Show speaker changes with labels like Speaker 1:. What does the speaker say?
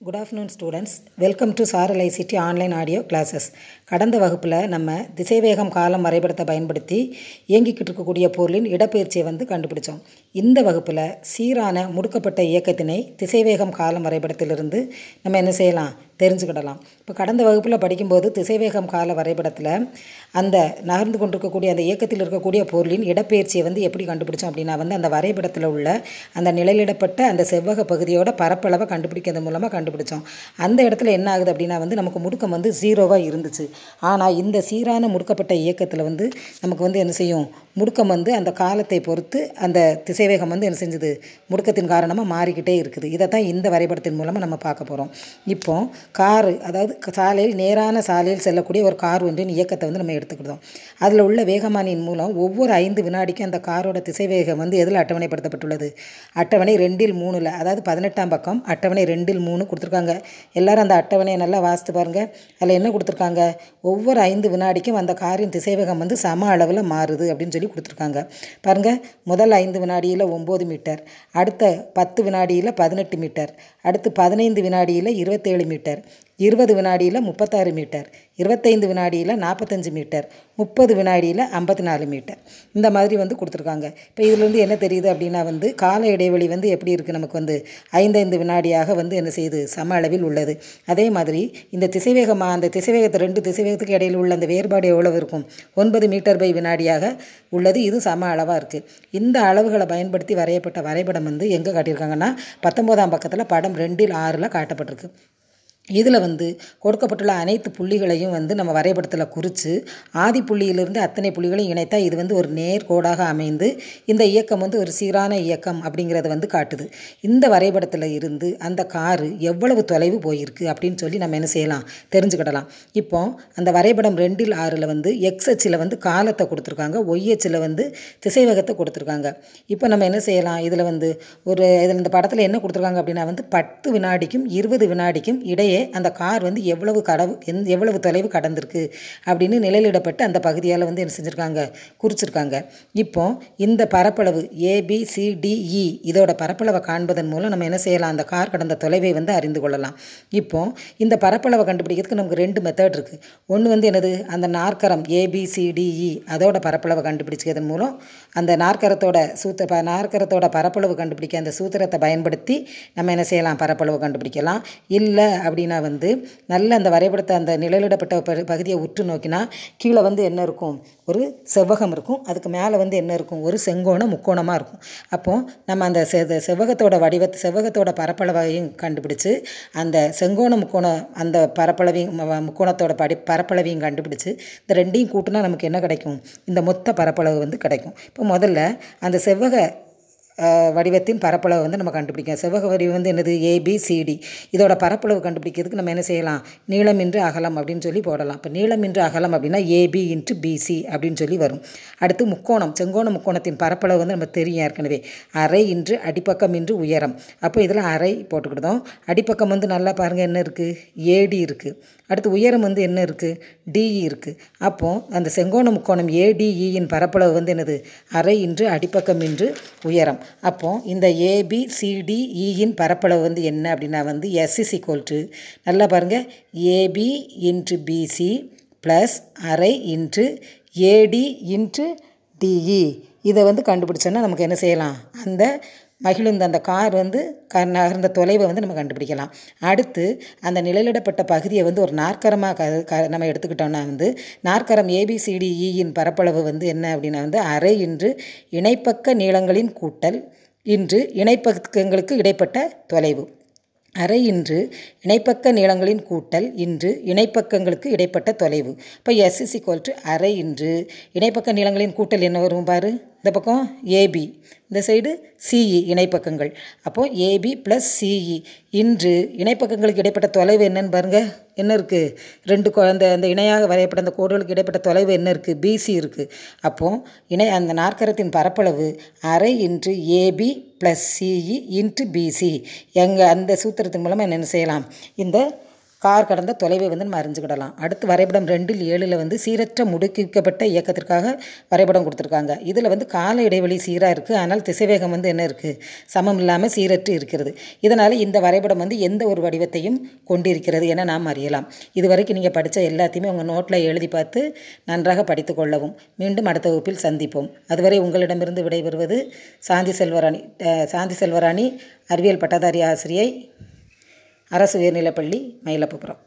Speaker 1: Good afternoon students welcome to Saral ICT online audio classes கடந்த வகுப்பில் நம்ம திசைவேகம் காலம் வரைபடத்தை பயன்படுத்தி இயங்கிக்கிட்டு இருக்கக்கூடிய பொருளின் இடப்பெயர்ச்சியை வந்து கண்டுபிடிச்சோம். இந்த வகுப்பில் சீரான முடுக்கப்பட்ட இயக்கத்தினை திசைவேகம் காலம் வரைபடத்திலிருந்து நம்ம என்ன செய்யலாம்? தெரிஞ்சுக்கிடலாம். இப்போ கடந்த வகுப்பில் படிக்கும்போது திசைவேகம் கால வரைபடத்தில் அந்த நகர்ந்து கொண்டிருக்கக்கூடிய அந்த இயக்கத்தில் இருக்கக்கூடிய பொருளின் இடப்பெயர்ச்சியை வந்து எப்படி கண்டுபிடிச்சோம் அப்படின்னா வந்து அந்த வரைபடத்தில் உள்ள அந்த நிழலிடப்பட்ட அந்த செவ்வக பகுதியோட பரப்பளவை கண்டுபிடிக்கிறது மூலமாக கண்டுபிடிச்சோம். அந்த இடத்துல என்ன ஆகுது அப்படின்னா வந்து நமக்கு முடுக்கம் வந்து ஜீரோவாக இருந்துச்சு. ஆனால் இந்த சீரான முடுக்கப்பட்ட இயக்கத்தில் வந்து நமக்கு வந்து என்ன செய்யும்? முடுக்கம் வந்து அந்த காலத்தை பொறுத்து அந்த திசைவேகம் வந்து என்ன செஞ்சுது? முடுக்கத்தின் காரணமாக மாறிக்கிட்டே இருக்குது. இதை தான் இந்த வரைபடத்தின் மூலமாக நம்ம பார்க்க போகிறோம் இப்போ காரு அதாவது சாலையில் நேரான சாலையில் செல்லக்கூடிய ஒரு கார் ஒன்றின் இயக்கத்தை வந்து நம்ம எடுத்துக்கிட்டோம். அதில் உள்ள வேகமானியின் மூலம் ஒவ்வொரு ஐந்து வினாடிக்கும் அந்த காரோட திசைவேகம் வந்து எதில் அட்டவணைப்படுத்தப்பட்டுள்ளது? அட்டவணை ரெண்டில் மூணில் அதாவது பதினெட்டாம் பக்கம் அட்டவணை ரெண்டில் மூணு கொடுத்துருக்காங்க. எல்லாரும் அந்த அட்டவணையை நல்லா வாசித்து பாருங்கள் அதில் என்ன கொடுத்துருக்காங்க? ஒவ்வொரு ஐந்து வினாடிக்கும் அந்த காரின் திசைவேகம் வந்து சம அளவில் மாறுது அப்படின்னு சொல்லி கொடுத்துருக்காங்க. பாருங்கள் முதல் ஐந்து வினாடியில் ஒம்பது மீட்டர் அடுத்த பத்து வினாடியில் பதினெட்டு மீட்டர் அடுத்து பதினைந்து வினாடியில் இருபத்தேழு மீட்டர் இருபது வினாடியில் முப்பத்தாறு மீட்டர் இருபத்தைந்து வினாடியில் நாற்பத்தஞ்சு மீட்டர் முப்பது வினாடியில் ஐம்பத்தி நாலு மீட்டர். இந்த மாதிரி வந்து கொடுத்துருக்காங்க. இப்போ இதுலேருந்து என்ன தெரியுது அப்படின்னா வந்து கால இடைவெளி வந்து எப்படி இருக்குது நமக்கு வந்து ஐந்தைந்து வினாடியாக வந்து என்ன செய்யுது சம அளவில் உள்ளது. அதே மாதிரி இந்த திசைவேகமாக அந்த திசைவேகத்தை ரெண்டு திசைவேகத்துக்கு இடையில் உள்ள அந்த வேறுபாடு எவ்வளவு இருக்கும்? ஒன்பது மீட்டர் பை வினாடியாக உள்ளது. இது சம அளவாக இருக்குது இந்த அளவுகளை பயன்படுத்தி வரையப்பட்ட வரைபடம் வந்து எங்கே காட்டியிருக்காங்கன்னா பத்தொம்போதாம் பக்கத்தில் படம் ரெண்டில் ஆறில் காட்டப்பட்டிருக்கு. இதில் வந்து கொடுக்கப்பட்டுள்ள அனைத்து புள்ளிகளையும் வந்து நம்ம வரைபடத்தில் குறித்து ஆதி புள்ளியிலிருந்து அத்தனை புள்ளிகளையும் இணைத்தால் இது வந்து ஒரு நேர்கோடாக அமைந்து இந்த இயக்கம் வந்து ஒரு சீரான இயக்கம் அப்படிங்கிறத வந்து காட்டுது. இந்த வரைபடத்தில் இருந்து அந்த காரு எவ்வளவு தொலைவு போயிருக்கு அப்படின்னு சொல்லி நம்ம என்ன செய்யலாம்? தெரிஞ்சுக்கிடலாம். இப்போ அந்த வரைபடம் ரெண்டில் ஆறில் வந்து எக்ஸ் அச்சில் வந்து காலத்தை கொடுத்துருக்காங்க ஒய் அச்சில் வந்து திசைவேகத்தை கொடுத்துருக்காங்க. இப்போ நம்ம என்ன செய்யலாம்? இதில் வந்து ஒரு இதில் இந்த படத்தில் என்ன கொடுத்துருக்காங்க அப்படின்னா வந்து பத்து வினாடிக்கும் இருபது வினாடிக்கும் இடையே அந்த கார் வந்து எவ்வளவு கடவு எந் எவ்வளவு தொலைவு கடந்திருக்கு அப்படின்னு நிழலிடப்பட்டு அந்த பகுதியால் வந்து என்ன செஞ்சுருக்காங்க? குறிச்சிருக்காங்க. இப்போ இந்த பரப்பளவு ஏபிசிடிஇ e இதோட பரப்பளவை காண்பதன் மூலம் நம்ம என்ன செய்யலாம்? அந்த கார் கடந்த தொலைவை வந்து அறிந்து கொள்ளலாம். இப்போ இந்த பரப்பளவை கண்டுபிடிக்கிறதுக்கு நமக்கு ரெண்டு மெத்தட் இருக்குது ஒன்று வந்து என்னது? அந்த நாற்கரம் ஏபிசிடிஇ e அதோட பரப்பளவை கண்டுபிடிச்சதன் மூலம் அந்த நாற்கரத்தோட சூத்த ப நாற்கரத்தோட பரப்பளவு கண்டுபிடிக்க அந்த சூத்திரத்தை பயன்படுத்தி நம்ம என்ன செய்யலாம்? பரப்பளவு கண்டுபிடிக்கலாம். இல்லை அப்படின்னு வந்து நல்ல அந்த வரைபடத்தை அந்த நிழலிடப்பட்ட பகுதியை உற்று நோக்கினா கீழே வந்து என்ன இருக்கும்? ஒரு செவ்வகம் இருக்கும். அதுக்கு மேலே வந்து என்ன இருக்கும்? ஒரு செங்கோணம் முக்கோணமாக இருக்கும். அப்போது நம்ம அந்த செ செவ்வகத்தோட வடிவத்தை செவ்வகத்தோட பரப்பளவையும் கண்டுபிடிச்சு அந்த செங்கோண முக்கோணம் அந்த பரப்பளவையும் முக்கோணத்தோட படி பரப்பளவையும் கண்டுபிடிச்சு இந்த ரெண்டையும் கூட்டினா நமக்கு என்ன கிடைக்கும்? இந்த மொத்த பரப்பளவு வந்து கிடைக்கும். இப்போ முதல்ல அந்த செவ்வக வடிவத்தின் பரப்பளவு வந்து நம்ம கண்டுபிடிக்கலாம். செவ்வக வடிவம் வந்து என்னது? ஏபிசிடி இதோட பரப்பளவு கண்டுபிடிக்கிறதுக்கு நம்ம என்ன செய்யலாம்? நீளம் இன்று அகலம் அப்படின்னு சொல்லி போடலாம். இப்போ நீளம் இன்று அகலம் அப்படின்னா ஏபி இன்ட்டு பிசி அப்படின்னு சொல்லி வரும். அடுத்து முக்கோணம். செங்கோண முக்கோணத்தின் பரப்பளவு வந்து நம்ம தெரியும் ஏற்கனவே. அரை இன்று அடிப்பக்கம் இன்று உயரம். அப்போ இதில் அரை போட்டுக்கிட்டோம் அடிப்பக்கம் வந்து நல்லா பாருங்கள் என்ன இருக்குது ஏடி இருக்குது அடுத்து உயரம் வந்து என்ன இருக்குது டிஇ e இருக்குது அப்போது அந்த செங்கோண முக்கோணம் ஏடிஇயின் e பரப்பளவு வந்து என்னது? அரை இன்று அடிப்பக்கம் இன்று உயரம். அப்போது இந்த ஏபிசிடிஇயின் e பரப்பளவு வந்து என்ன அப்படின்னா வந்து எஸ் கோல்ட்டு ஈக்குவல் டு நல்லா பாருங்கள் ஏபி இன்ட்டு பிசி ப்ளஸ் அரை இன்ட்டு ஏடி இன்ட்டு டிஇ இதை வந்து கண்டுபிடிச்சோன்னா நமக்கு என்ன செய்யலாம்? அந்த மகிழுந்த அந்த கார் வந்து க நகர்ந்த தொலைவை வந்து நம்ம கண்டுபிடிக்கலாம். அடுத்து அந்த நிழலிடப்பட்ட பகுதியை வந்து ஒரு நாற்கரமாக க க நம்ம எடுத்துக்கிட்டோம்னா வந்து நாற்கரம் ஏபிசிடிஇயின் பரப்பளவு வந்து என்ன அப்படின்னா வந்து அரை இன்று இணைப்பக்க நீளங்களின் கூட்டல் இன்று இணைப்பக்கங்களுக்கு இடைப்பட்ட தொலைவு. அரை இன்று இணைப்பக்க நீளங்களின் கூட்டல் இன்று இணைப்பக்கங்களுக்கு இடைப்பட்ட தொலைவு. இப்போ எஸ் இஸ் ஈக்குவல் டு அரை இன்று இணைப்பக்க நீளங்களின் கூட்டல் என்ன வரும் பாரு? இந்த பக்கம் ஏபி இந்த சைடு சிஇ இணைப்பக்கங்கள். அப்போது ஏபி ப்ளஸ் சிஇ இன்று இணைப்பக்கங்களுக்கு இடைப்பட்ட தொலைவு என்னன்னு பாருங்கள் என்ன இருக்குது ரெண்டு அந்த அந்த இணையாக வரையப்பட்ட அந்த கோடுகளுக்கு இடைப்பட்ட தொலைவு என்ன இருக்குது பிசி இருக்குது அப்போது இணை அந்த நாற்கரத்தின் பரப்பளவு அரை into AB plus CE into BC எங்கள் அந்த சூத்திரத்தின் மூலமாக என்ன செய்யலாம்? இந்த கார் கடந்த தொலைவை வந்து நம்ம அறிஞ்சுக்கிடலாம். அடுத்து வரைபடம் ரெண்டில் ஏழில் வந்து சீரற்ற முடுக்கிக்கப்பட்ட இயக்கத்திற்காக வரைபடம் கொடுத்துருக்காங்க. இதில் வந்து கால இடைவெளி சீராக இருக்குது ஆனால் திசைவேகம் வந்து என்ன இருக்குது சமம் இல்லாமல் சீரற்று இருக்கிறது. இதனால் இந்த வரைபடம் வந்து எந்த ஒரு வடிவத்தையும் கொண்டிருக்கிறது என நாம் அறியலாம். இதுவரைக்கும் நீங்கள் படித்த எல்லாத்தையுமே உங்கள் நோட்டில் எழுதி பார்த்து நன்றாக படித்து கொள்ளவும். மீண்டும் அடுத்த வகுப்பில் சந்திப்போம். அதுவரை உங்களிடமிருந்து விடைபெறுவது சாந்தி செல்வராணி சாந்தி செல்வராணி அறிவியல் பட்டதாரி ஆசிரியை அரசு உயர்நிலைப்பள்ளி மயிலப்புபுரம்